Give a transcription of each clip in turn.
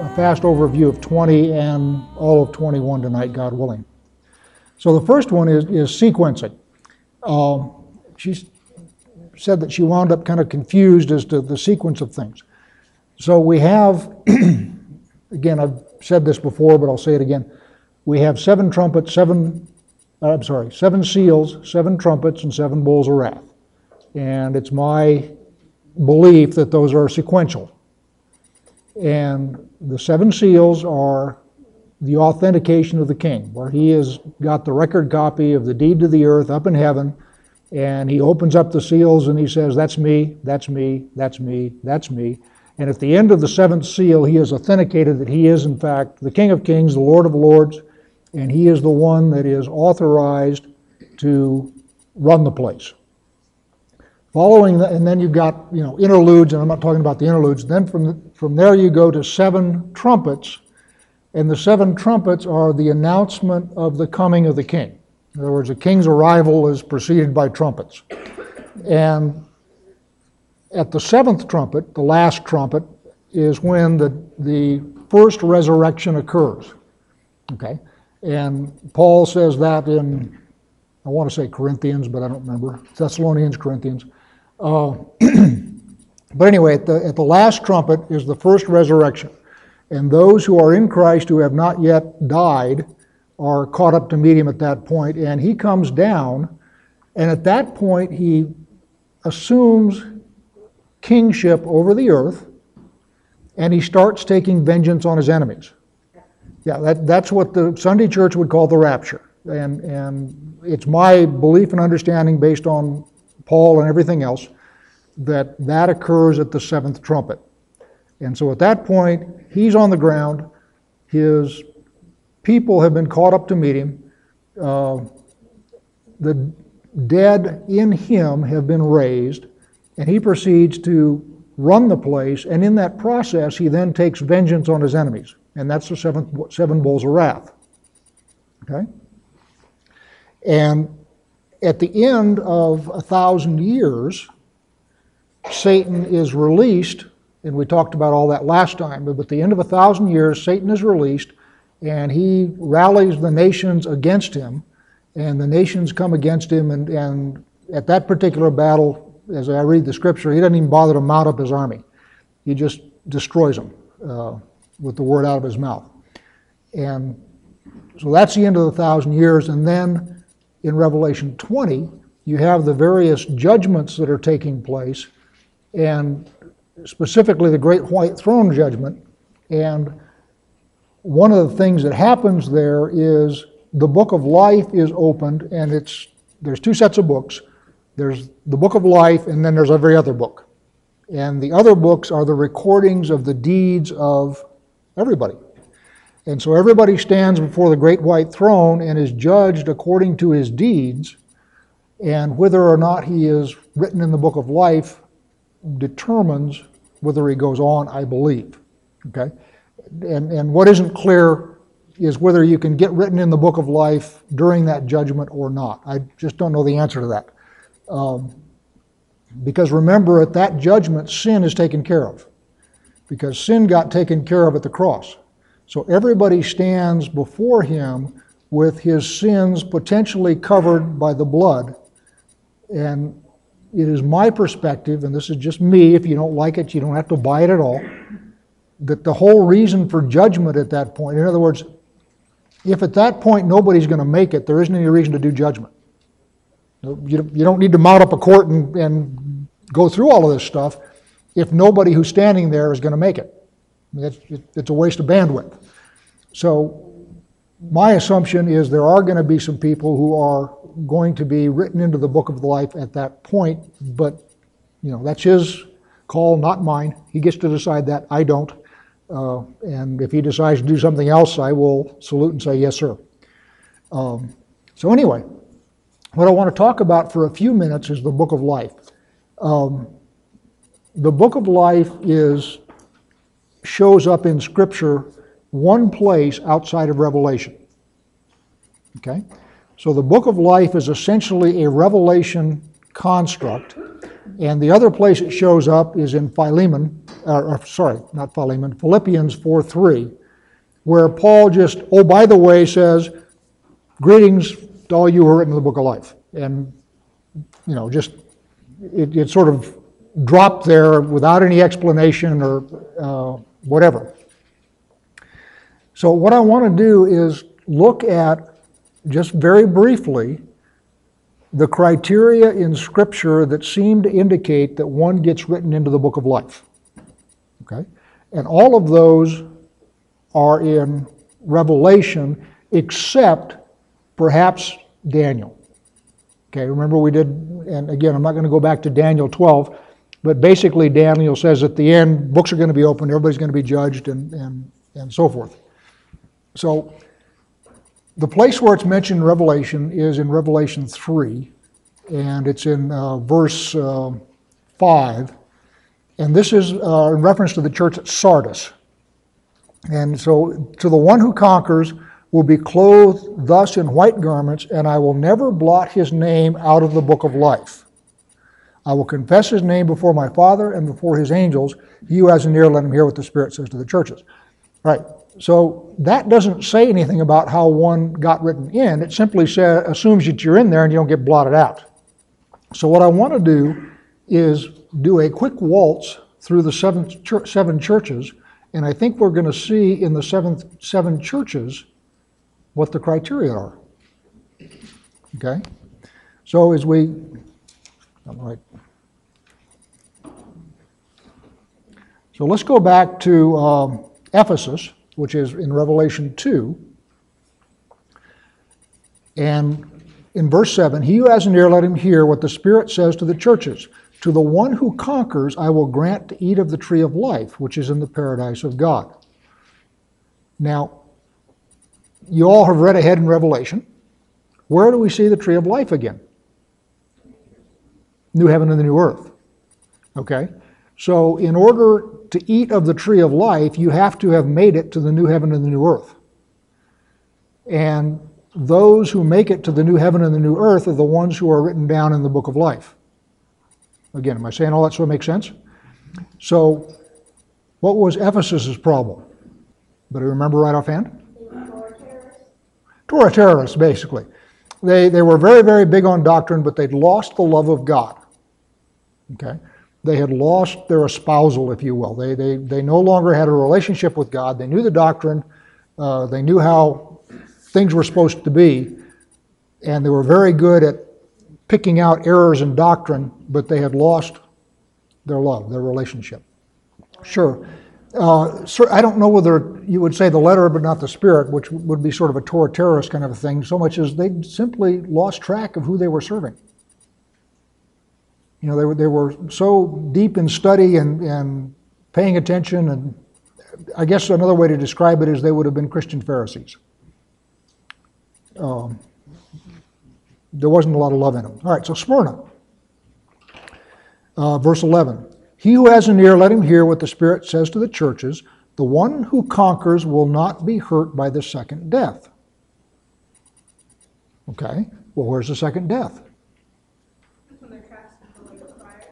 a fast overview of 20 and all of 21 tonight, God willing. So the first one is, is sequencing. Um, she said that she wound up kind of confused as to the sequence of things. So we have, again, I've said this before, but I'll say it again. We have seven trumpets, seven, uh, I'm sorry, seven seals, seven trumpets, and seven bowls of wrath. And it's my belief that those are sequential. And the seven seals are the authentication of the king, where he has got the record copy of the deed to the earth up in heaven, and he opens up the seals and he says, That's me, that's me, that's me, that's me. And at the end of the seventh seal, he has authenticated that he is, in fact, the King of Kings, the Lord of Lords, and he is the one that is authorized to run the place. Following that, and then you've got you know interludes, and I'm not talking about the interludes. Then from from there you go to seven trumpets, and the seven trumpets are the announcement of the coming of the king. In other words, the king's arrival is preceded by trumpets, and at the seventh trumpet, the last trumpet, is when the the first resurrection occurs. Okay, and Paul says that in I want to say Corinthians, but I don't remember Thessalonians, Corinthians. Uh, but anyway, at the, at the last trumpet is the first resurrection. And those who are in Christ who have not yet died are caught up to meet him at that point. And he comes down, and at that point, he assumes kingship over the earth, and he starts taking vengeance on his enemies. Yeah, that, that's what the Sunday church would call the rapture. And, and it's my belief and understanding based on Paul and everything else, that that occurs at the seventh trumpet. And so at that point, he's on the ground. His people have been caught up to meet him. Uh, the dead in him have been raised, and he proceeds to run the place. And in that process, he then takes vengeance on his enemies. And that's the seventh, seven bowls of wrath. Okay? And at the end of a thousand years, Satan is released, and we talked about all that last time, but at the end of a thousand years, Satan is released, and he rallies the nations against him, and the nations come against him, and, and at that particular battle, as I read the scripture, he doesn't even bother to mount up his army. He just destroys them uh, with the word out of his mouth. And so that's the end of the thousand years, and then in Revelation 20, you have the various judgments that are taking place, and specifically the great white throne judgment. And one of the things that happens there is the book of life is opened, and it's there's two sets of books. There's the book of life, and then there's every other book. And the other books are the recordings of the deeds of everybody. And so everybody stands before the great white throne and is judged according to his deeds. And whether or not he is written in the book of life determines whether he goes on, I believe. Okay? And, and what isn't clear is whether you can get written in the book of life during that judgment or not. I just don't know the answer to that. Um, because remember, at that judgment, sin is taken care of. Because sin got taken care of at the cross. So everybody stands before him with his sins potentially covered by the blood. And it is my perspective, and this is just me, if you don't like it, you don't have to buy it at all, that the whole reason for judgment at that point, in other words, if at that point nobody's going to make it, there isn't any reason to do judgment. You, don't need to mount up a court and, and go through all of this stuff if nobody who's standing there is going to make it. It's, it's a waste of bandwidth. So my assumption is there are going to be some people who are going to be written into the book of life at that point, but you know that's his call, not mine. He gets to decide that. I don't. Uh, and if he decides to do something else, I will salute and say yes, sir. Um, so anyway, what I want to talk about for a few minutes is the book of life. Um, the book of life is shows up in Scripture one place outside of Revelation. Okay? So the book of life is essentially a revelation construct, and the other place it shows up is in Philemon, or, or, sorry, not Philemon, Philippians 4 3, where Paul just, oh, by the way, says, greetings to all you who are written in the book of life. And, you know, just, it, it sort of dropped there without any explanation or uh, whatever. So, what I want to do is look at, just very briefly, the criteria in Scripture that seem to indicate that one gets written into the book of life. Okay? And all of those are in Revelation except perhaps Daniel. Okay, remember we did, and again, I'm not going to go back to Daniel 12, but basically Daniel says at the end, books are going to be opened, everybody's going to be judged, and, and, and so forth. So, the place where it's mentioned in Revelation is in Revelation 3, and it's in uh, verse uh, 5. And this is uh, in reference to the church at Sardis. And so, to the one who conquers will be clothed thus in white garments, and I will never blot his name out of the book of life. I will confess his name before my Father and before his angels. He who has an ear, let him hear what the Spirit says to the churches. Right. So that doesn't say anything about how one got written in. It simply say, assumes that you're in there and you don't get blotted out. So what I want to do is do a quick waltz through the seven, seven churches, and I think we're going to see in the seventh, seven churches what the criteria are. Okay? So as we, all right. So let's go back to um, Ephesus which is in Revelation 2. And in verse 7, he who has an ear, let him hear what the Spirit says to the churches. To the one who conquers, I will grant to eat of the tree of life, which is in the paradise of God. Now, you all have read ahead in Revelation. Where do we see the tree of life again? New heaven and the new earth. Okay? So, in order to eat of the tree of life, you have to have made it to the new heaven and the new earth. And those who make it to the new heaven and the new earth are the ones who are written down in the book of life. Again, am I saying all that so it makes sense? So, what was Ephesus's problem? But I remember right offhand? Torah terrorists, basically. They, they were very, very big on doctrine, but they'd lost the love of God. Okay? They had lost their espousal, if you will. They, they, they no longer had a relationship with God. They knew the doctrine, uh, they knew how things were supposed to be, and they were very good at picking out errors in doctrine, but they had lost their love, their relationship. Sure. Uh, sir, I don't know whether you would say the letter but not the spirit, which would be sort of a Torah terrorist kind of a thing, so much as they simply lost track of who they were serving. You know, they were, they were so deep in study and, and paying attention, and I guess another way to describe it is they would have been Christian Pharisees. Um, there wasn't a lot of love in them. All right, so Smyrna, uh, verse 11. He who has an ear, let him hear what the Spirit says to the churches. The one who conquers will not be hurt by the second death. Okay, well, where's the second death?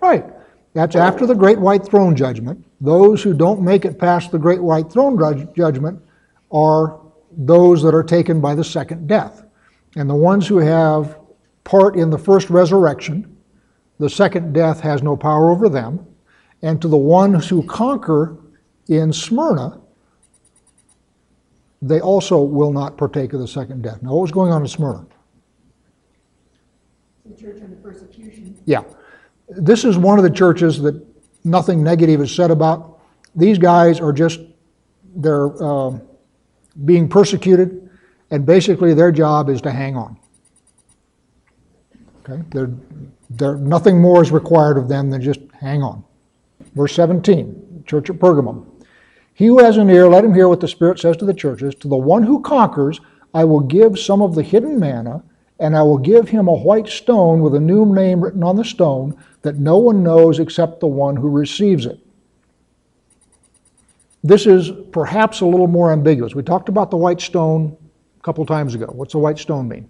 Right. That's after the great white throne judgment. Those who don't make it past the great white throne judgment are those that are taken by the second death. And the ones who have part in the first resurrection, the second death has no power over them. And to the ones who conquer in Smyrna, they also will not partake of the second death. Now, what was going on in Smyrna? The church under persecution. Yeah. This is one of the churches that nothing negative is said about. These guys are just, they're uh, being persecuted, and basically their job is to hang on. Okay? They're, they're, nothing more is required of them than just hang on. Verse 17, church at Pergamum. He who has an ear, let him hear what the Spirit says to the churches. To the one who conquers, I will give some of the hidden manna, and I will give him a white stone with a new name written on the stone that no one knows except the one who receives it. This is perhaps a little more ambiguous. We talked about the white stone a couple times ago. What's the white stone mean?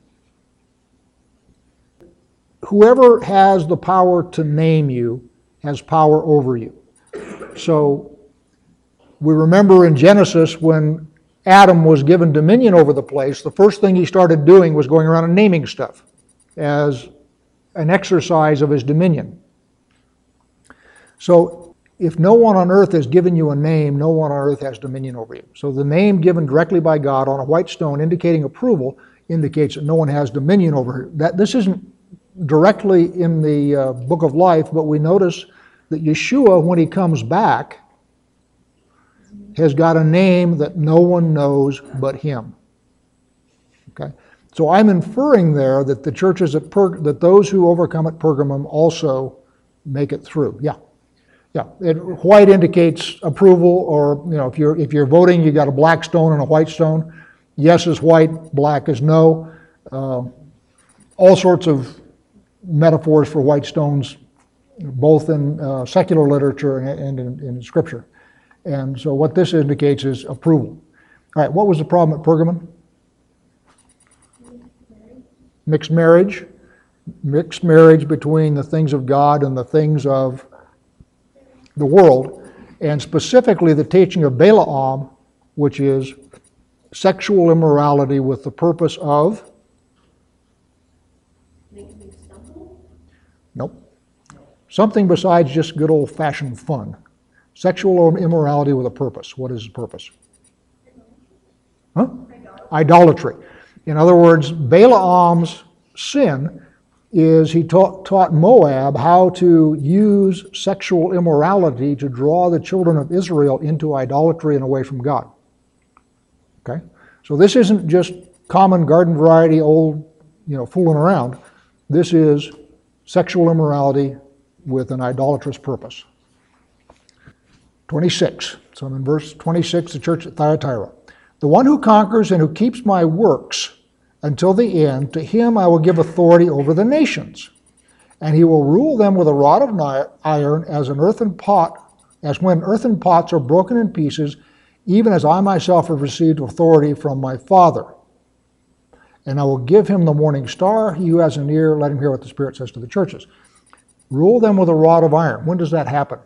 Whoever has the power to name you has power over you. So we remember in Genesis when Adam was given dominion over the place, the first thing he started doing was going around and naming stuff as an exercise of his dominion. So if no one on earth has given you a name, no one on earth has dominion over you. So the name given directly by God on a white stone indicating approval indicates that no one has dominion over her. That this isn't directly in the uh, book of life, but we notice that Yeshua, when he comes back, has got a name that no one knows but him. Okay? So I'm inferring there that the churches at per- that those who overcome at Pergamum also make it through. Yeah. Yeah. It, white indicates approval, or you know, if you're if you're voting, you got a black stone and a white stone. Yes is white, black is no. Uh, all sorts of metaphors for white stones, both in uh, secular literature and, in, in Scripture. And so what this indicates is approval. All right, what was the problem at Pergamon? Mixed marriage. Mixed marriage between the things of God and the things of the world, and specifically the teaching of Balaam, which is sexual immorality with the purpose of. Nope. Something besides just good old fashioned fun. Sexual immorality with a purpose. What is the purpose? Huh? Idolatry. In other words, Balaam's sin is he taught, taught Moab how to use sexual immorality to draw the children of Israel into idolatry and away from God. Okay? So this isn't just common garden variety old, you know, fooling around. This is sexual immorality with an idolatrous purpose. 26. So I'm in verse 26, the church at Thyatira. The one who conquers and who keeps my works until the end, to him I will give authority over the nations. And he will rule them with a rod of iron as an earthen pot, as when earthen pots are broken in pieces, even as I myself have received authority from my Father. And I will give him the morning star. He who has an ear, let him hear what the Spirit says to the churches. Rule them with a rod of iron. When does that happen?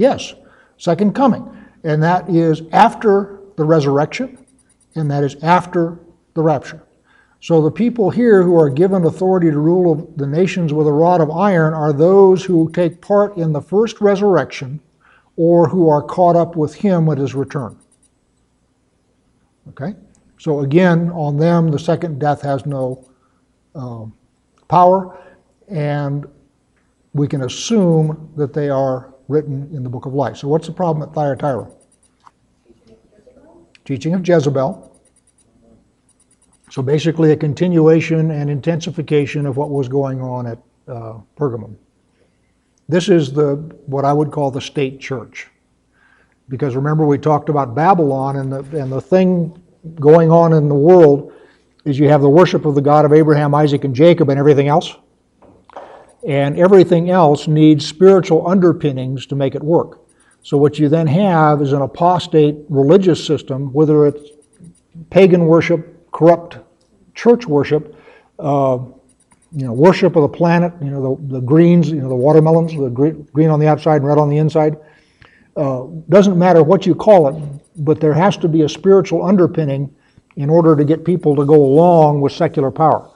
Yes, second coming. And that is after the resurrection, and that is after the rapture. So the people here who are given authority to rule the nations with a rod of iron are those who take part in the first resurrection or who are caught up with him at his return. Okay? So again, on them, the second death has no uh, power, and we can assume that they are written in the book of life. So what's the problem at Thyatira? Teaching of Jezebel. So basically, a continuation and intensification of what was going on at uh, Pergamum. This is the what I would call the state church, because remember we talked about Babylon and the and the thing going on in the world is you have the worship of the God of Abraham, Isaac, and Jacob, and everything else. And everything else needs spiritual underpinnings to make it work. So what you then have is an apostate religious system, whether it's pagan worship, corrupt church worship, uh, you know, worship of the planet, you know, the, the greens, you know, the watermelons, the green, on the outside and red on the inside. Uh, doesn't matter what you call it, but there has to be a spiritual underpinning in order to get people to go along with secular power.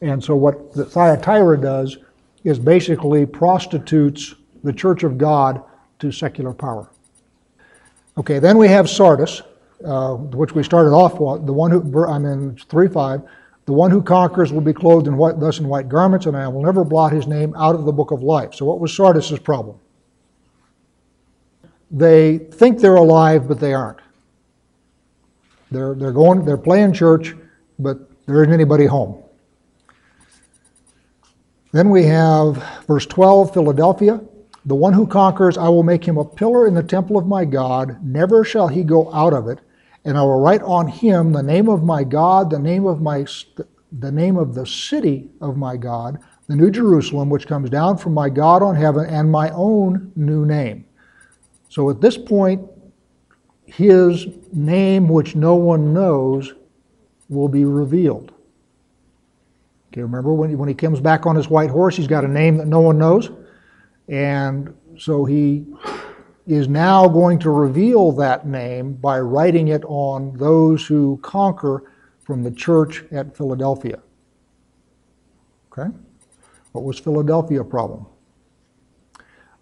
And so what the Thyatira does is basically prostitutes the church of God to secular power. Okay, then we have Sardis, uh, which we started off with, the one who, I'm in 3.5, the one who conquers will be clothed in white, thus in white garments, and I will never blot his name out of the book of life. So what was Sardis' problem? They think they're alive, but they aren't. They're, they're going, they're playing church, but there isn't anybody home. Then we have verse 12, Philadelphia. The one who conquers, I will make him a pillar in the temple of my God. Never shall he go out of it. And I will write on him the name of my God, the name of my, the name of the city of my God, the New Jerusalem, which comes down from my God on heaven, and my own new name. So at this point, his name, which no one knows, will be revealed. Okay, remember when, he- when he comes back on his white horse, he's got a name that no one knows? And so he is now going to reveal that name by writing it on those who conquer from the church at Philadelphia. Okay? What was Philadelphia problem?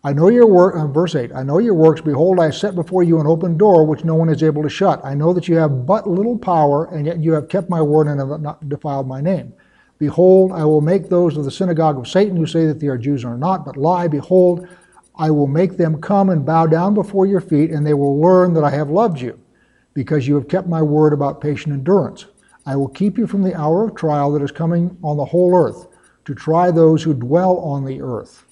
I know your work, uh, verse 8, I know your works. Behold, I set before you an open door which no one is able to shut. I know that you have but little power, and yet you have kept my word and have not defiled my name. Behold, I will make those of the synagogue of Satan who say that they are Jews and are not, but lie. Behold, I will make them come and bow down before your feet, and they will learn that I have loved you, because you have kept my word about patient endurance. I will keep you from the hour of trial that is coming on the whole earth, to try those who dwell on the earth.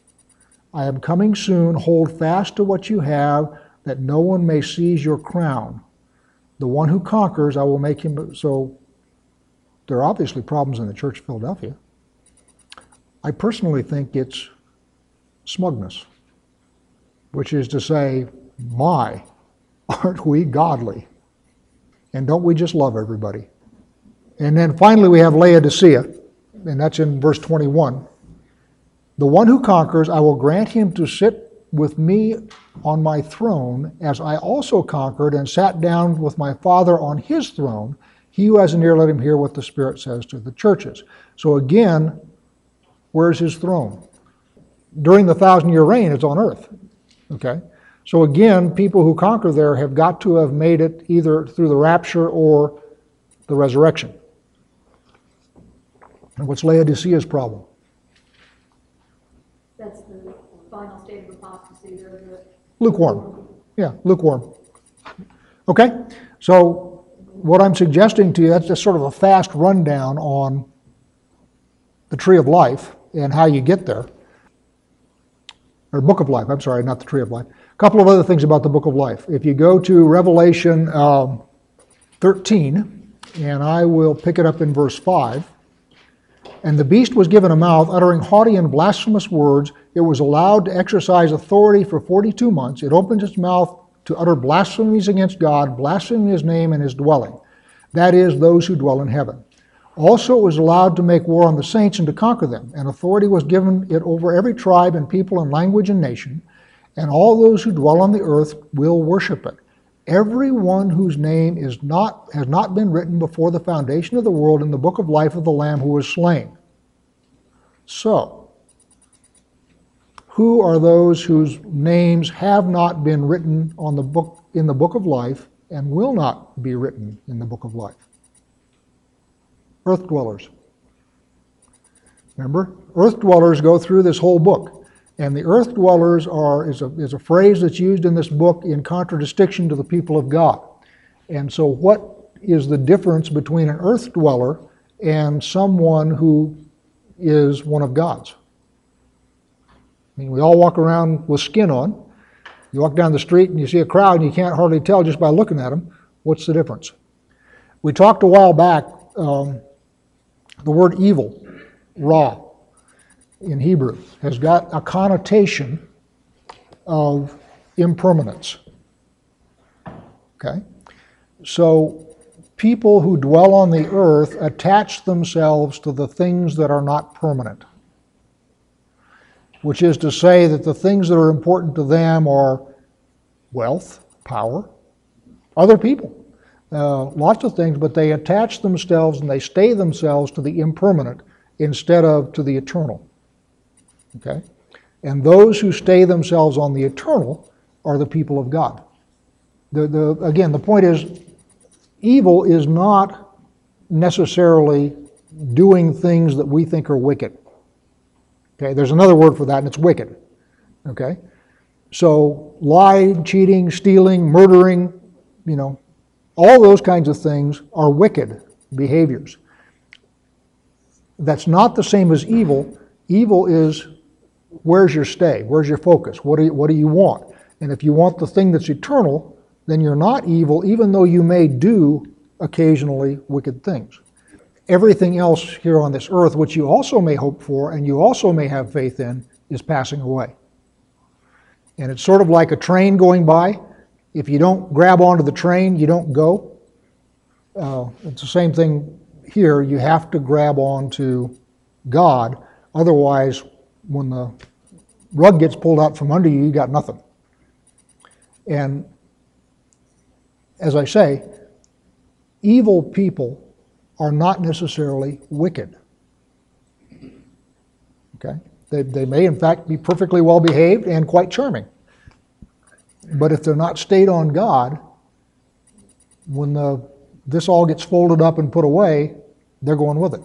I am coming soon. Hold fast to what you have, that no one may seize your crown. The one who conquers, I will make him. So there are obviously problems in the church of Philadelphia. I personally think it's smugness, which is to say, my, aren't we godly? And don't we just love everybody? And then finally, we have Laodicea, and that's in verse 21. The one who conquers, I will grant him to sit with me on my throne, as I also conquered and sat down with my Father on his throne. He who has an ear, let him hear what the Spirit says to the churches. So again, where's his throne? During the thousand year reign, it's on earth. Okay? So again, people who conquer there have got to have made it either through the rapture or the resurrection. And what's Laodicea's problem? That's the final state of apostasy. Lukewarm. Yeah, lukewarm. Okay? So, what I'm suggesting to you, that's just sort of a fast rundown on the tree of life and how you get there. Or book of life, I'm sorry, not the tree of life. A couple of other things about the book of life. If you go to Revelation um, 13, and I will pick it up in verse 5. And the beast was given a mouth, uttering haughty and blasphemous words. It was allowed to exercise authority for 42 months. It opened its mouth to utter blasphemies against God, blaspheming his name and his dwelling. That is, those who dwell in heaven. Also, it was allowed to make war on the saints and to conquer them. And authority was given it over every tribe and people and language and nation. And all those who dwell on the earth will worship it. Everyone whose name is not, has not been written before the foundation of the world in the book of life of the Lamb who was slain. So, who are those whose names have not been written on the book in the book of life and will not be written in the book of life? Earth dwellers. Remember, earth dwellers go through this whole book. And the earth dwellers are is a, is a phrase that's used in this book in contradistinction to the people of God. And so what is the difference between an earth dweller and someone who is one of God's? I mean, we all walk around with skin on. You walk down the street and you see a crowd and you can't hardly tell just by looking at them what's the difference. We talked a while back, um, the word evil, ra, in Hebrew, has got a connotation of impermanence. Okay? So people who dwell on the earth attach themselves to the things that are not permanent which is to say that the things that are important to them are wealth, power, other people, uh, lots of things, but they attach themselves and they stay themselves to the impermanent instead of to the eternal. Okay? And those who stay themselves on the eternal are the people of God. The, the, again, the point is evil is not necessarily doing things that we think are wicked. Okay, there's another word for that, and it's wicked. Okay? So, lying, cheating, stealing, murdering, you know, all those kinds of things are wicked behaviors. That's not the same as evil. Evil is where's your stay? Where's your focus? What do you, what do you want? And if you want the thing that's eternal, then you're not evil, even though you may do occasionally wicked things everything else here on this earth, which you also may hope for and you also may have faith in, is passing away. And it's sort of like a train going by. If you don't grab onto the train, you don't go. Uh, it's the same thing here. You have to grab onto God. Otherwise, when the rug gets pulled out from under you, you got nothing. And as I say, evil people are not necessarily wicked. Okay? They, they may, in fact, be perfectly well behaved and quite charming. But if they're not stayed on God, when the, this all gets folded up and put away, they're going with it,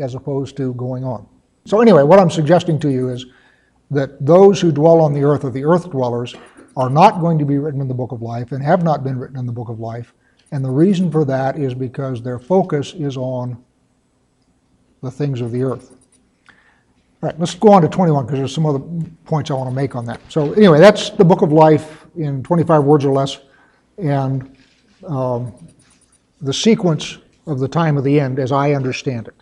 as opposed to going on. So, anyway, what I'm suggesting to you is that those who dwell on the earth, or the earth dwellers, are not going to be written in the book of life and have not been written in the book of life. And the reason for that is because their focus is on the things of the earth. All right, let's go on to 21 because there's some other points I want to make on that. So, anyway, that's the book of life in 25 words or less, and um, the sequence of the time of the end as I understand it.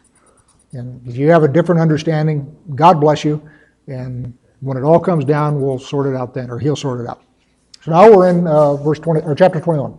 And if you have a different understanding, God bless you. And when it all comes down, we'll sort it out then, or He'll sort it out. So now we're in uh, verse 20 or chapter 21.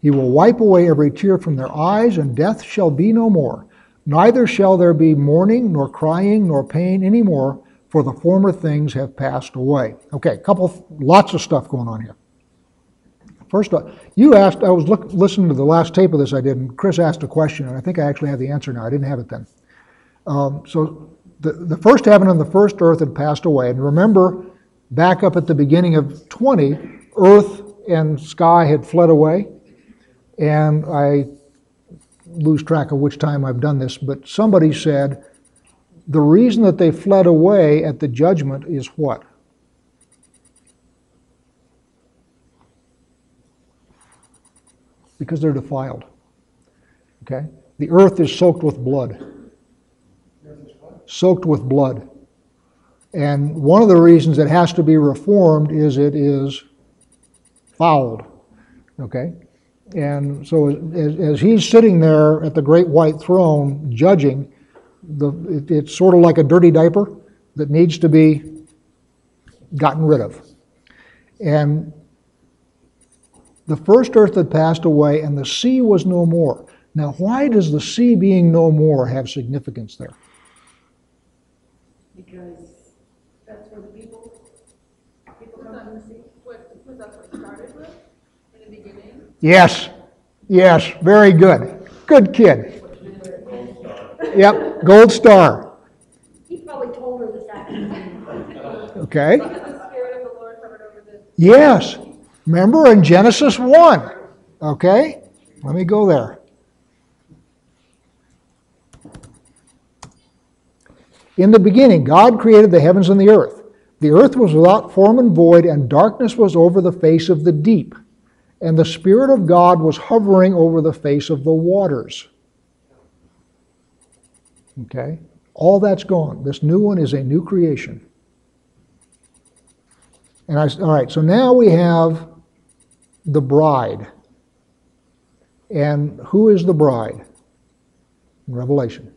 He will wipe away every tear from their eyes, and death shall be no more. Neither shall there be mourning, nor crying, nor pain any more, for the former things have passed away. Okay, a couple, lots of stuff going on here. First, uh, you asked, I was look, listening to the last tape of this I did, and Chris asked a question, and I think I actually have the answer now. I didn't have it then. Um, so the, the first heaven and the first earth had passed away. And remember, back up at the beginning of 20, earth and sky had fled away. And I lose track of which time I've done this, but somebody said the reason that they fled away at the judgment is what? Because they're defiled. Okay? The earth is soaked with blood. Soaked with blood. And one of the reasons it has to be reformed is it is fouled. Okay? And so as, as he's sitting there at the great white throne judging, the, it, it's sort of like a dirty diaper that needs to be gotten rid of. And the first earth had passed away, and the sea was no more. Now, why does the sea being no more have significance there? Because that's where the people, people Was come from the that sea. what, was that what it started with in the beginning? Yes, yes, very good. Good kid. Yep, gold star. He probably told her this afternoon. Okay. Because the spirit of the Lord hovered over the. Yes. Remember in Genesis 1. Okay? Let me go there. In the beginning, God created the heavens and the earth. The earth was without form and void, and darkness was over the face of the deep. And the Spirit of God was hovering over the face of the waters. Okay? All that's gone. This new one is a new creation. And I, all right, so now we have the bride. And who is the bride? In Revelation.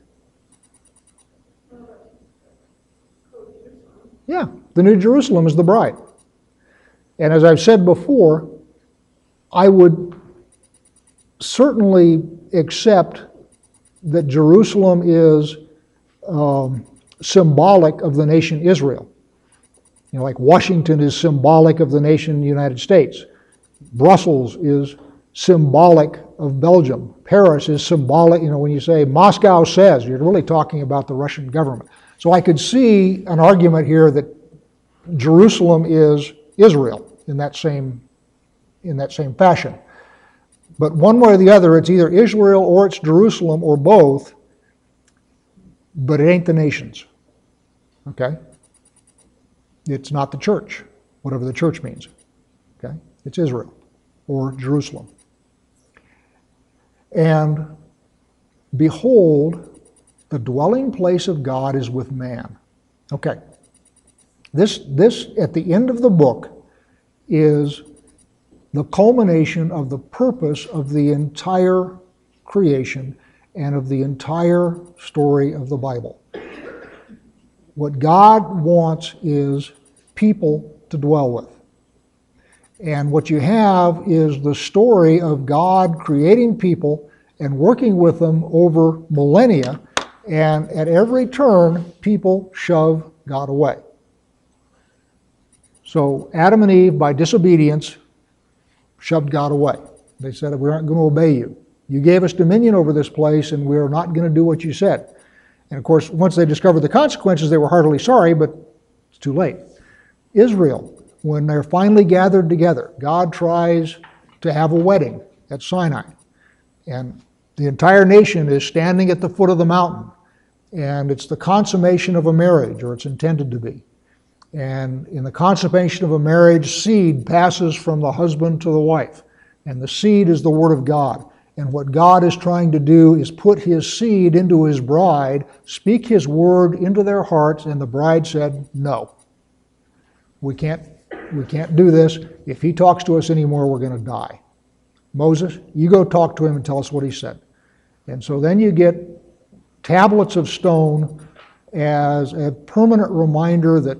Yeah, the New Jerusalem is the bride. And as I've said before, I would certainly accept that Jerusalem is um, symbolic of the nation Israel. You know, like Washington is symbolic of the nation United States. Brussels is symbolic of Belgium. Paris is symbolic, you know, when you say Moscow says, you're really talking about the Russian government. So I could see an argument here that Jerusalem is Israel in that same, in that same fashion. But one way or the other, it's either Israel or it's Jerusalem or both, but it ain't the nations. Okay? It's not the church, whatever the church means. Okay? It's Israel or Jerusalem. And behold, the dwelling place of God is with man. Okay. This, this, at the end of the book, is the culmination of the purpose of the entire creation and of the entire story of the Bible. What God wants is people to dwell with. And what you have is the story of God creating people and working with them over millennia. And at every turn, people shove God away. So Adam and Eve, by disobedience, shoved God away. They said, We aren't going to obey you. You gave us dominion over this place, and we're not going to do what you said. And of course, once they discovered the consequences, they were heartily sorry, but it's too late. Israel, when they're finally gathered together, God tries to have a wedding at Sinai. And the entire nation is standing at the foot of the mountain. And it's the consummation of a marriage, or it's intended to be. And in the consummation of a marriage, seed passes from the husband to the wife. And the seed is the Word of God. And what God is trying to do is put His seed into His bride, speak His Word into their hearts, and the bride said, No. We can't, we can't do this. If He talks to us anymore, we're going to die. Moses, you go talk to him and tell us what he said. And so then you get tablets of stone as a permanent reminder that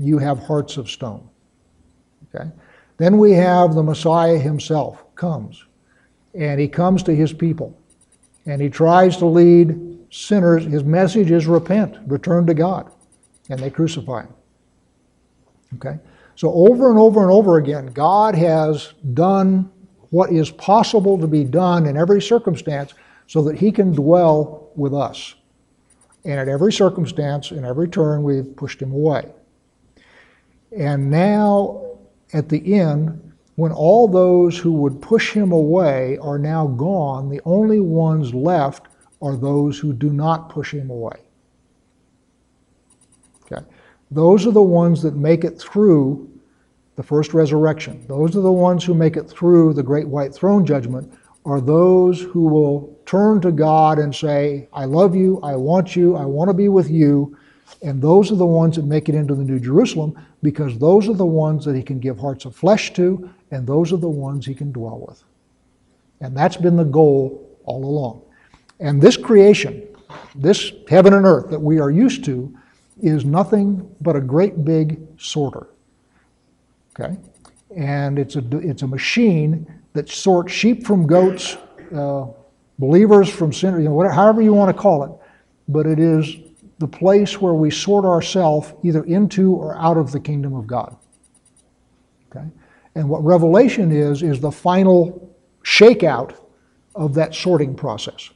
you have hearts of stone. Okay? Then we have the Messiah himself comes, and he comes to his people, and he tries to lead sinners. His message is repent, return to God, and they crucify him. Okay? So over and over and over again, God has done what is possible to be done in every circumstance so that he can dwell with us. And at every circumstance, in every turn, we've pushed him away. And now, at the end, when all those who would push him away are now gone, the only ones left are those who do not push him away. Okay. Those are the ones that make it through the first resurrection. Those are the ones who make it through the great white throne judgment, are those who will turn to God and say, I love you, I want you, I want to be with you. And those are the ones that make it into the New Jerusalem because those are the ones that he can give hearts of flesh to, and those are the ones he can dwell with. And that's been the goal all along. And this creation, this heaven and earth that we are used to, is nothing but a great big sorter. Okay? And it's a, it's a machine that sorts sheep from goats, uh, believers from sinners, you know, whatever, however you want to call it. But it is the place where we sort ourselves either into or out of the kingdom of God. Okay? And what Revelation is, is the final shakeout of that sorting process.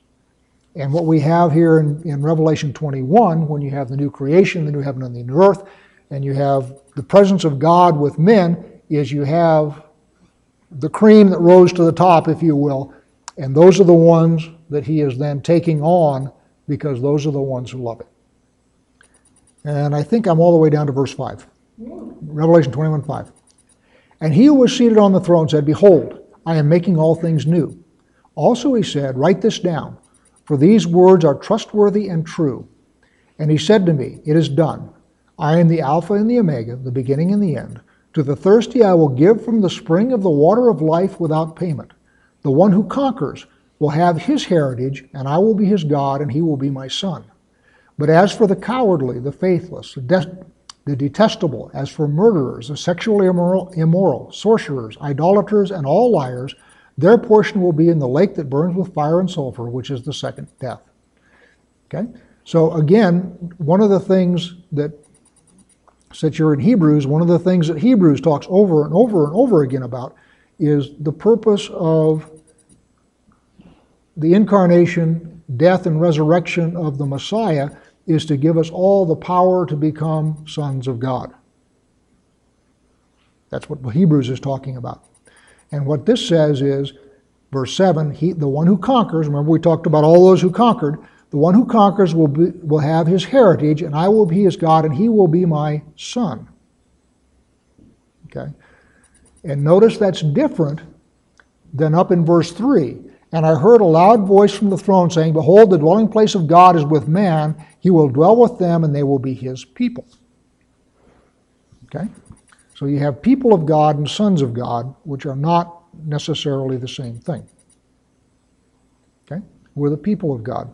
And what we have here in, in Revelation 21, when you have the new creation, the new heaven and the new earth, and you have the presence of God with men, is you have the cream that rose to the top, if you will, and those are the ones that he is then taking on because those are the ones who love it. And I think I'm all the way down to verse 5. Revelation 21 5. And he who was seated on the throne said, Behold, I am making all things new. Also he said, Write this down, for these words are trustworthy and true. And he said to me, It is done. I am the Alpha and the Omega, the beginning and the end. To the thirsty I will give from the spring of the water of life without payment. The one who conquers will have his heritage, and I will be his God, and he will be my son. But as for the cowardly, the faithless, the, de- the detestable, as for murderers, the sexually immoral, immoral, sorcerers, idolaters, and all liars, their portion will be in the lake that burns with fire and sulfur, which is the second death. Okay? So again, one of the things that since you're in Hebrews, one of the things that Hebrews talks over and over and over again about is the purpose of the incarnation, death, and resurrection of the Messiah is to give us all the power to become sons of God. That's what Hebrews is talking about. And what this says is, verse 7, he, the one who conquers, remember we talked about all those who conquered, the one who conquers will, be, will have his heritage, and I will be his God, and he will be my son. Okay? And notice that's different than up in verse 3. And I heard a loud voice from the throne saying, Behold, the dwelling place of God is with man. He will dwell with them, and they will be his people. Okay? So you have people of God and sons of God, which are not necessarily the same thing. Okay? We're the people of God.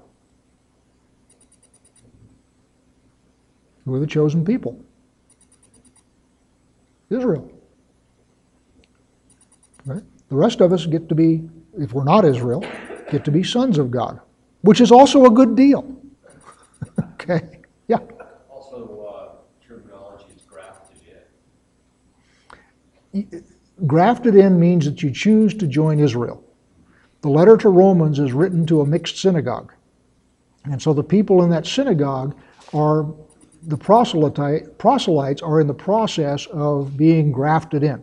We're the chosen people. Israel. Right? The rest of us get to be, if we're not Israel, get to be sons of God, which is also a good deal. okay? Yeah. Also, uh, terminology is grafted in. Grafted in means that you choose to join Israel. The letter to Romans is written to a mixed synagogue. And so the people in that synagogue are the proselyte, proselytes are in the process of being grafted in.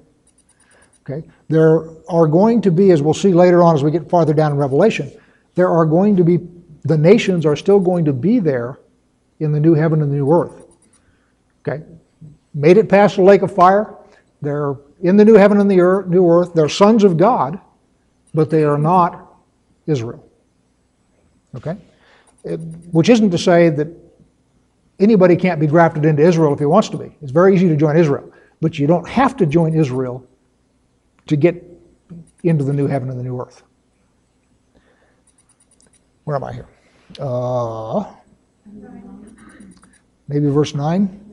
Okay? There are going to be, as we'll see later on as we get farther down in Revelation, there are going to be, the nations are still going to be there in the new heaven and the new earth. Okay? Made it past the lake of fire. They're in the new heaven and the earth, new earth. They're sons of God, but they are not Israel. Okay? It, which isn't to say that anybody can't be grafted into Israel if he wants to be. It's very easy to join Israel, but you don't have to join Israel to get into the new heaven and the new earth. Where am I here? Uh, maybe verse 9.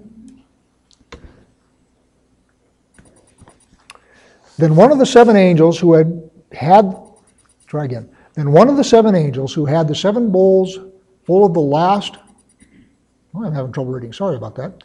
Then one of the seven angels who had had, try again. Then one of the seven angels who had the seven bowls full of the last well, I'm having trouble reading. Sorry about that.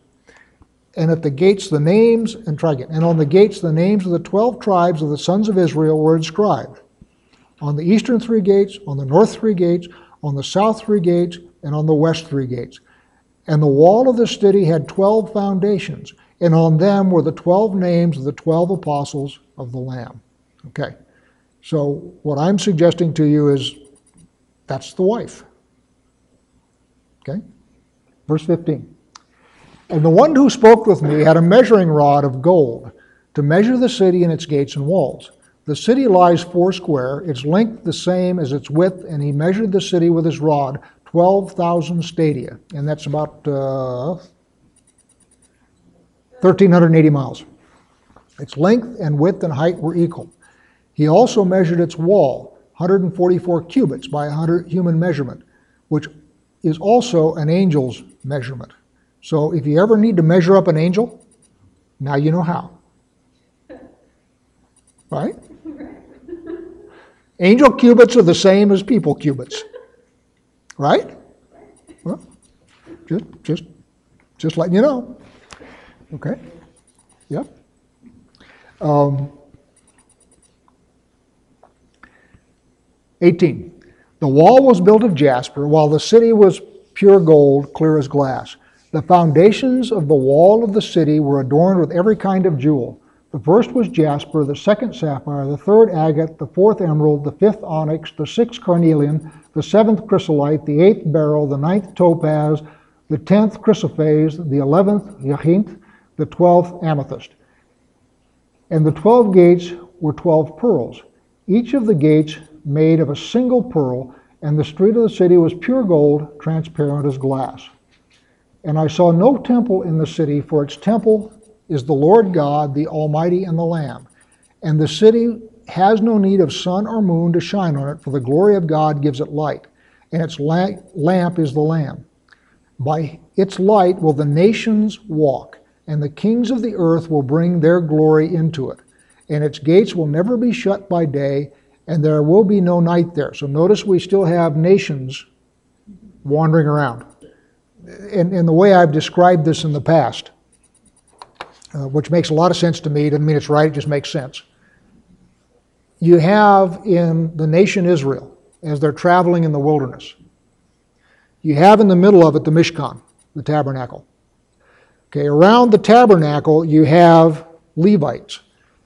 and at the gates the names, and try again, and on the gates the names of the 12 tribes of the sons of Israel were inscribed. On the eastern three gates, on the north three gates, on the south three gates, and on the west three gates. And the wall of the city had 12 foundations, and on them were the 12 names of the 12 apostles of the Lamb. Okay, so what I'm suggesting to you is that's the wife. Okay? Verse 15. And the one who spoke with me had a measuring rod of gold to measure the city and its gates and walls. The city lies foursquare, its length the same as its width, and he measured the city with his rod, 12,000 stadia. And that's about uh, 1,380 miles. Its length and width and height were equal. He also measured its wall, 144 cubits by 100 human measurement, which is also an angel's measurement. So if you ever need to measure up an angel, now you know how. Right? Angel cubits are the same as people cubits. Right? Well, just, just, just letting you know. Okay? Yep. Um, 18. The wall was built of jasper, while the city was pure gold, clear as glass. The foundations of the wall of the city were adorned with every kind of jewel. The first was jasper, the second sapphire, the third agate, the fourth emerald, the fifth onyx, the sixth carnelian, the seventh chrysolite, the eighth beryl, the ninth topaz, the tenth chrysoprase, the eleventh jacinth, the twelfth amethyst. And the twelve gates were twelve pearls. Each of the gates made of a single pearl, and the street of the city was pure gold, transparent as glass. And I saw no temple in the city, for its temple is the Lord God, the Almighty, and the Lamb. And the city has no need of sun or moon to shine on it, for the glory of God gives it light, and its lamp is the Lamb. By its light will the nations walk, and the kings of the earth will bring their glory into it. And its gates will never be shut by day, and there will be no night there. So notice we still have nations wandering around. In, in the way I've described this in the past, uh, which makes a lot of sense to me, doesn't mean it's right, it just makes sense. You have in the nation Israel, as they're traveling in the wilderness, you have in the middle of it the Mishkan, the tabernacle. Okay, around the tabernacle, you have Levites.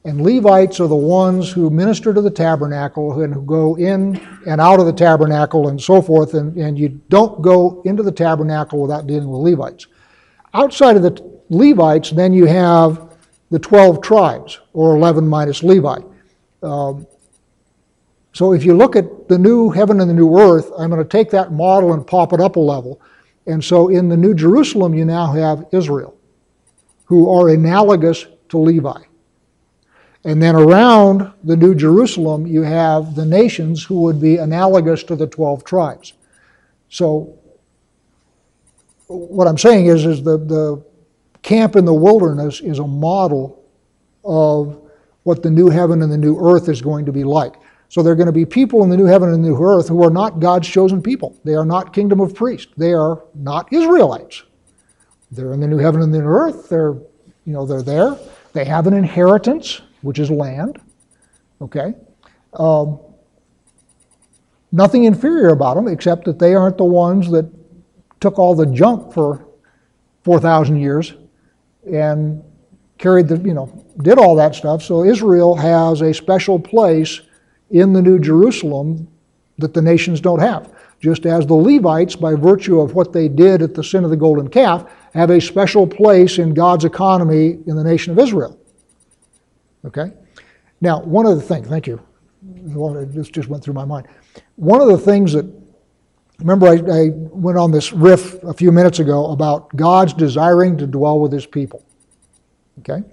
And Levites are the ones who minister to the tabernacle and who go in and out of the tabernacle and so forth. And, and you don't go into the tabernacle without dealing with Levites. Outside of the Levites, then you have the 12 tribes, or 11 minus Levi. Um, so if you look at the new heaven and the new earth, I'm going to take that model and pop it up a level. And so in the New Jerusalem, you now have Israel, who are analogous to Levi. And then around the New Jerusalem, you have the nations who would be analogous to the 12 tribes. So what I'm saying is, is the, the camp in the wilderness is a model of what the new heaven and the new earth is going to be like. So there are going to be people in the new heaven and the new earth who are not God's chosen people. They are not kingdom of priests. They are not Israelites. They're in the new heaven and the new earth. They're, you know, they're there. They have an inheritance, which is land. Okay. Um, nothing inferior about them, except that they aren't the ones that took all the junk for 4,000 years and carried the, you know, did all that stuff. So Israel has a special place in the New Jerusalem that the nations don't have. Just as the Levites, by virtue of what they did at the sin of the golden calf, have a special place in God's economy in the nation of Israel. Okay? Now, one of the things, thank you. This just went through my mind. One of the things that, remember, I, I went on this riff a few minutes ago about God's desiring to dwell with his people. Okay?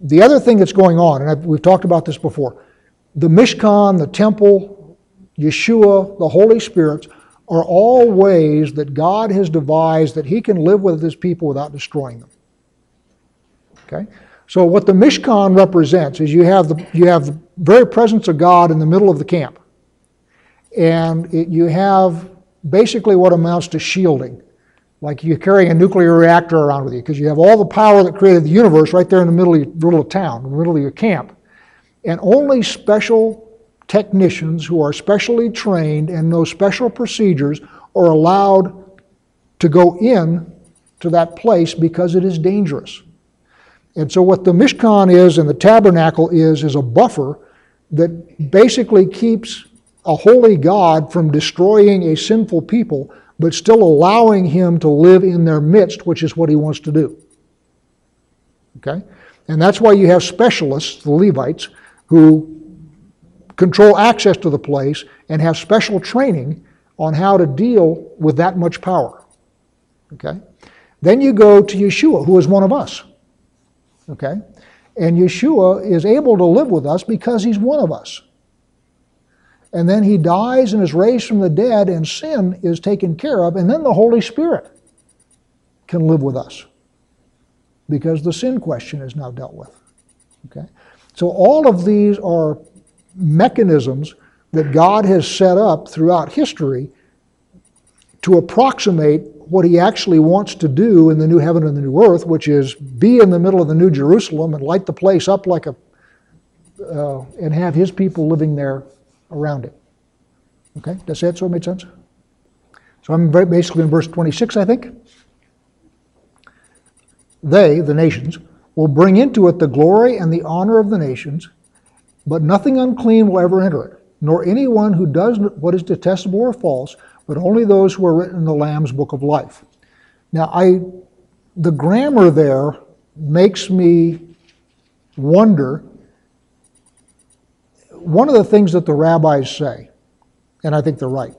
The other thing that's going on, and I've, we've talked about this before, the Mishkan, the temple, Yeshua, the Holy Spirit are all ways that God has devised that He can live with His people without destroying them. Okay? So what the Mishkan represents is you have the, you have the very presence of God in the middle of the camp. And it, you have basically what amounts to shielding. Like you're carrying a nuclear reactor around with you because you have all the power that created the universe right there in the middle of, your, of town, in the middle of your camp. And only special technicians who are specially trained and know special procedures are allowed to go in to that place because it is dangerous. And so, what the Mishkan is and the tabernacle is, is a buffer that basically keeps a holy God from destroying a sinful people, but still allowing him to live in their midst, which is what he wants to do. Okay? And that's why you have specialists, the Levites, who control access to the place and have special training on how to deal with that much power. Okay? Then you go to Yeshua, who is one of us. Okay? And Yeshua is able to live with us because he's one of us. And then he dies and is raised from the dead, and sin is taken care of, and then the Holy Spirit can live with us because the sin question is now dealt with. Okay? So all of these are mechanisms that God has set up throughout history to approximate what he actually wants to do in the new heaven and the new earth, which is be in the middle of the new Jerusalem and light the place up like a, uh, and have his people living there around it. Okay, does that so it made sense? So I'm basically in verse 26, I think. They, the nations, will bring into it the glory and the honor of the nations, but nothing unclean will ever enter it, nor anyone who does what is detestable or false, but only those who are written in the Lamb's book of life. Now, I, the grammar there makes me wonder. One of the things that the rabbis say, and I think they're right,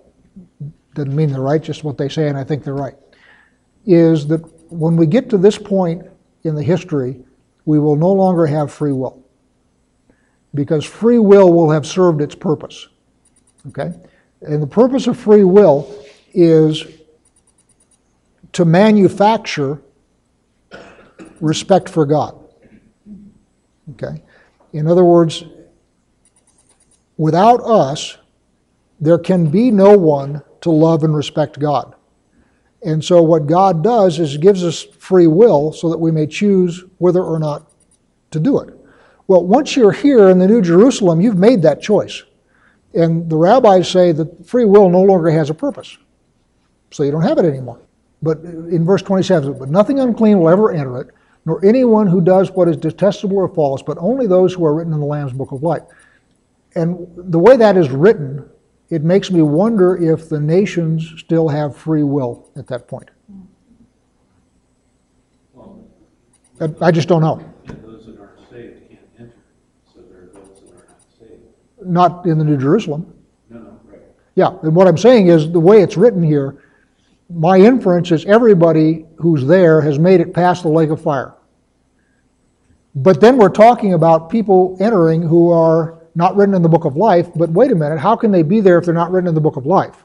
doesn't mean they're right, just what they say, and I think they're right, is that when we get to this point in the history, we will no longer have free will. Because free will will have served its purpose. Okay? And the purpose of free will is to manufacture respect for God. Okay? In other words, without us, there can be no one to love and respect God. And so, what God does is gives us free will so that we may choose whether or not to do it. Well, once you're here in the New Jerusalem, you've made that choice. And the rabbis say that free will no longer has a purpose. So you don't have it anymore. But in verse 27, but nothing unclean will ever enter it, nor anyone who does what is detestable or false, but only those who are written in the Lamb's book of life. And the way that is written, it makes me wonder if the nations still have free will at that point. I- I just don't know. and those that aren't saved can't enter, so there are those that are not saved. Not in the New Jerusalem. No, no, right. Yeah, and what I'm saying is the way it's written here, my inference is everybody who's there has made it past the lake of fire. But then we're talking about people entering who are not written in the book of life, but wait a minute, how can they be there if they're not written in the book of life?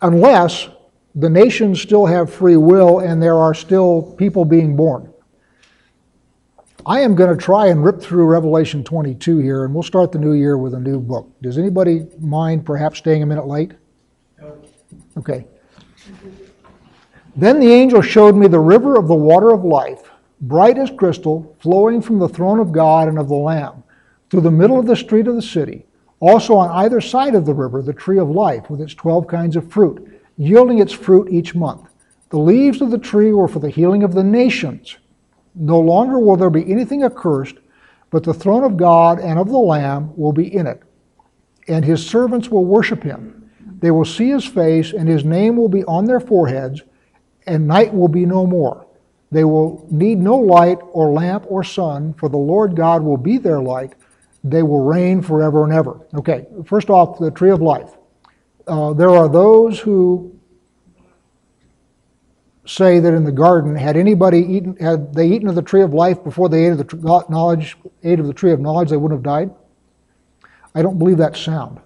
Unless the nations still have free will and there are still people being born. I am going to try and rip through Revelation 22 here, and we'll start the new year with a new book. Does anybody mind perhaps staying a minute late? Okay. Then the angel showed me the river of the water of life, bright as crystal, flowing from the throne of God and of the Lamb, through the middle of the street of the city. Also on either side of the river, the tree of life, with its twelve kinds of fruit, yielding its fruit each month. The leaves of the tree were for the healing of the nations. No longer will there be anything accursed, but the throne of God and of the Lamb will be in it, and his servants will worship him. They will see his face, and his name will be on their foreheads, and night will be no more. They will need no light or lamp or sun, for the Lord God will be their light. They will reign forever and ever. Okay, first off, the tree of life. Uh, there are those who say that in the garden, had anybody eaten, had they eaten of the tree of life before they ate of the knowledge, ate of the tree of knowledge, they wouldn't have died. I don't believe that's sound.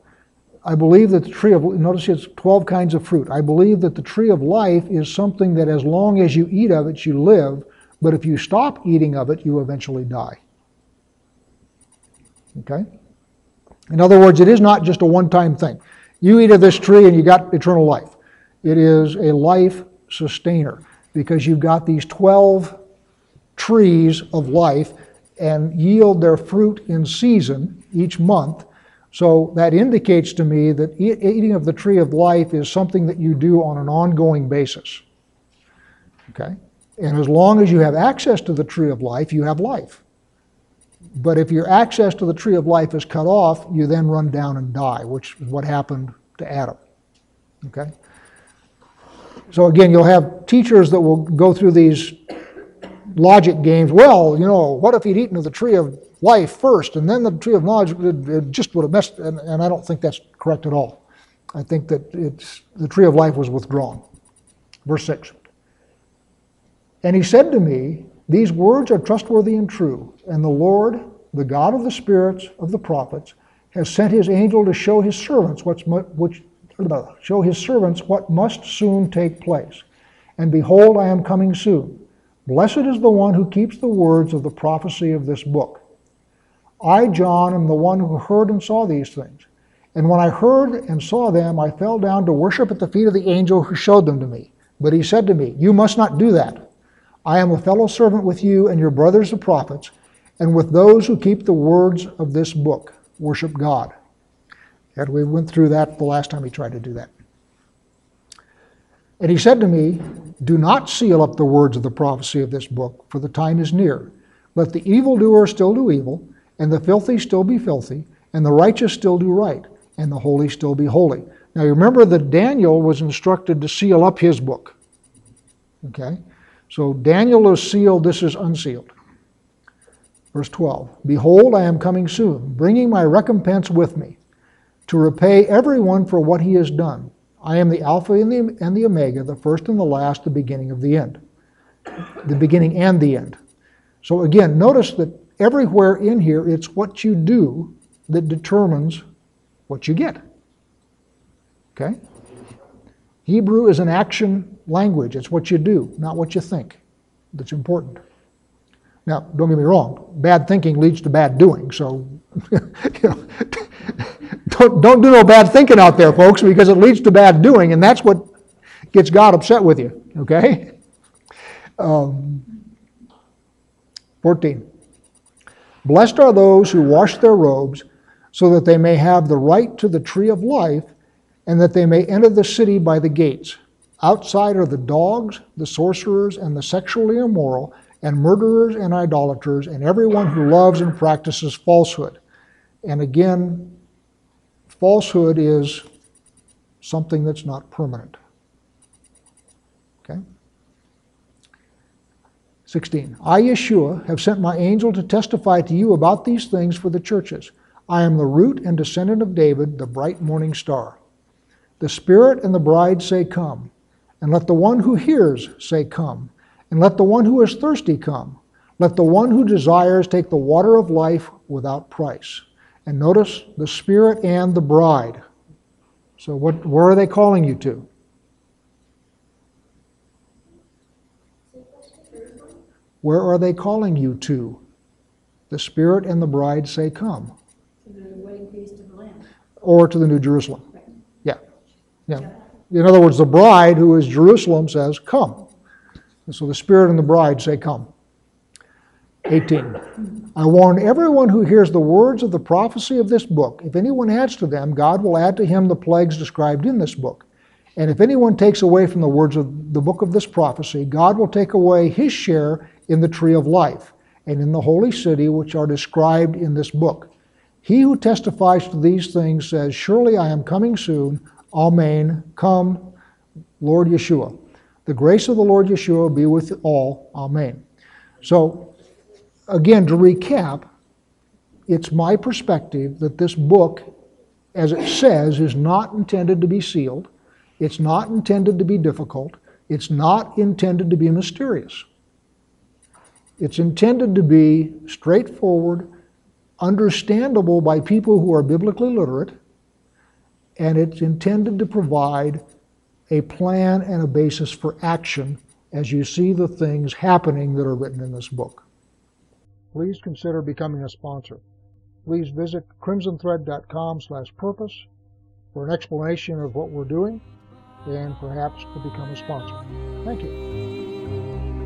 I believe that the tree of notice it's 12 kinds of fruit. I believe that the tree of life is something that as long as you eat of it, you live, but if you stop eating of it, you eventually die. Okay? In other words, it is not just a one-time thing. You eat of this tree and you got eternal life. It is a life sustainer because you've got these 12 trees of life and yield their fruit in season each month. So that indicates to me that eating of the tree of life is something that you do on an ongoing basis. Okay? And as long as you have access to the tree of life, you have life. But if your access to the tree of life is cut off, you then run down and die, which is what happened to Adam. Okay? So again, you'll have teachers that will go through these logic games. Well, you know, what if he'd eaten of the tree of life first and then the tree of knowledge? It, it just would have messed, and, and I don't think that's correct at all. I think that it's the tree of life was withdrawn. Verse 6. And he said to me, These words are trustworthy and true, and the Lord, the God of the spirits of the prophets, has sent his angel to show his servants what's which show his servants what must soon take place. And behold, I am coming soon. Blessed is the one who keeps the words of the prophecy of this book. I, John, am the one who heard and saw these things. And when I heard and saw them, I fell down to worship at the feet of the angel who showed them to me. But he said to me, You must not do that. I am a fellow servant with you and your brothers the prophets, and with those who keep the words of this book. Worship God. And we went through that the last time he tried to do that. And he said to me, Do not seal up the words of the prophecy of this book, for the time is near. Let the evildoer still do evil, and the filthy still be filthy, and the righteous still do right, and the holy still be holy. Now you remember that Daniel was instructed to seal up his book. Okay? So Daniel is sealed, this is unsealed. Verse 12 Behold, I am coming soon, bringing my recompense with me, to repay everyone for what he has done. I am the Alpha and the, and the Omega, the first and the last, the beginning of the end. The beginning and the end. So again, notice that everywhere in here, it's what you do that determines what you get. Okay? Hebrew is an action language. It's what you do, not what you think, that's important. Now, don't get me wrong, bad thinking leads to bad doing, so you know, don't, don't do no bad thinking out there, folks, because it leads to bad doing, and that's what gets God upset with you, okay? Um, 14. Blessed are those who wash their robes, so that they may have the right to the tree of life, and that they may enter the city by the gates. Outside are the dogs, the sorcerers, and the sexually immoral, and murderers and idolaters, and everyone who loves and practices falsehood. And again, falsehood is something that's not permanent. Okay? 16. I, Yeshua, have sent my angel to testify to you about these things for the churches. I am the root and descendant of David, the bright morning star. The Spirit and the bride say, Come. And let the one who hears say, Come. And let the one who is thirsty come. Let the one who desires take the water of life without price. And notice the Spirit and the bride. So, what, where are they calling you to? Where are they calling you to? The Spirit and the bride say, Come. To the wedding feast of the Lamb. Or to the New Jerusalem. Yeah. Yeah. In other words, the bride, who is Jerusalem, says, Come. And so the Spirit and the bride say, Come. 18. I warn everyone who hears the words of the prophecy of this book. If anyone adds to them, God will add to him the plagues described in this book. And if anyone takes away from the words of the book of this prophecy, God will take away his share in the tree of life and in the holy city which are described in this book. He who testifies to these things says, Surely I am coming soon. Amen. Come, Lord Yeshua. The grace of the Lord Yeshua be with all. Amen. So, again, to recap, it's my perspective that this book, as it says, is not intended to be sealed. It's not intended to be difficult. It's not intended to be mysterious. It's intended to be straightforward, understandable by people who are biblically literate, and it's intended to provide a plan and a basis for action as you see the things happening that are written in this book please consider becoming a sponsor. Please visit crimsonthread.com slash purpose for an explanation of what we're doing and perhaps to become a sponsor. Thank you.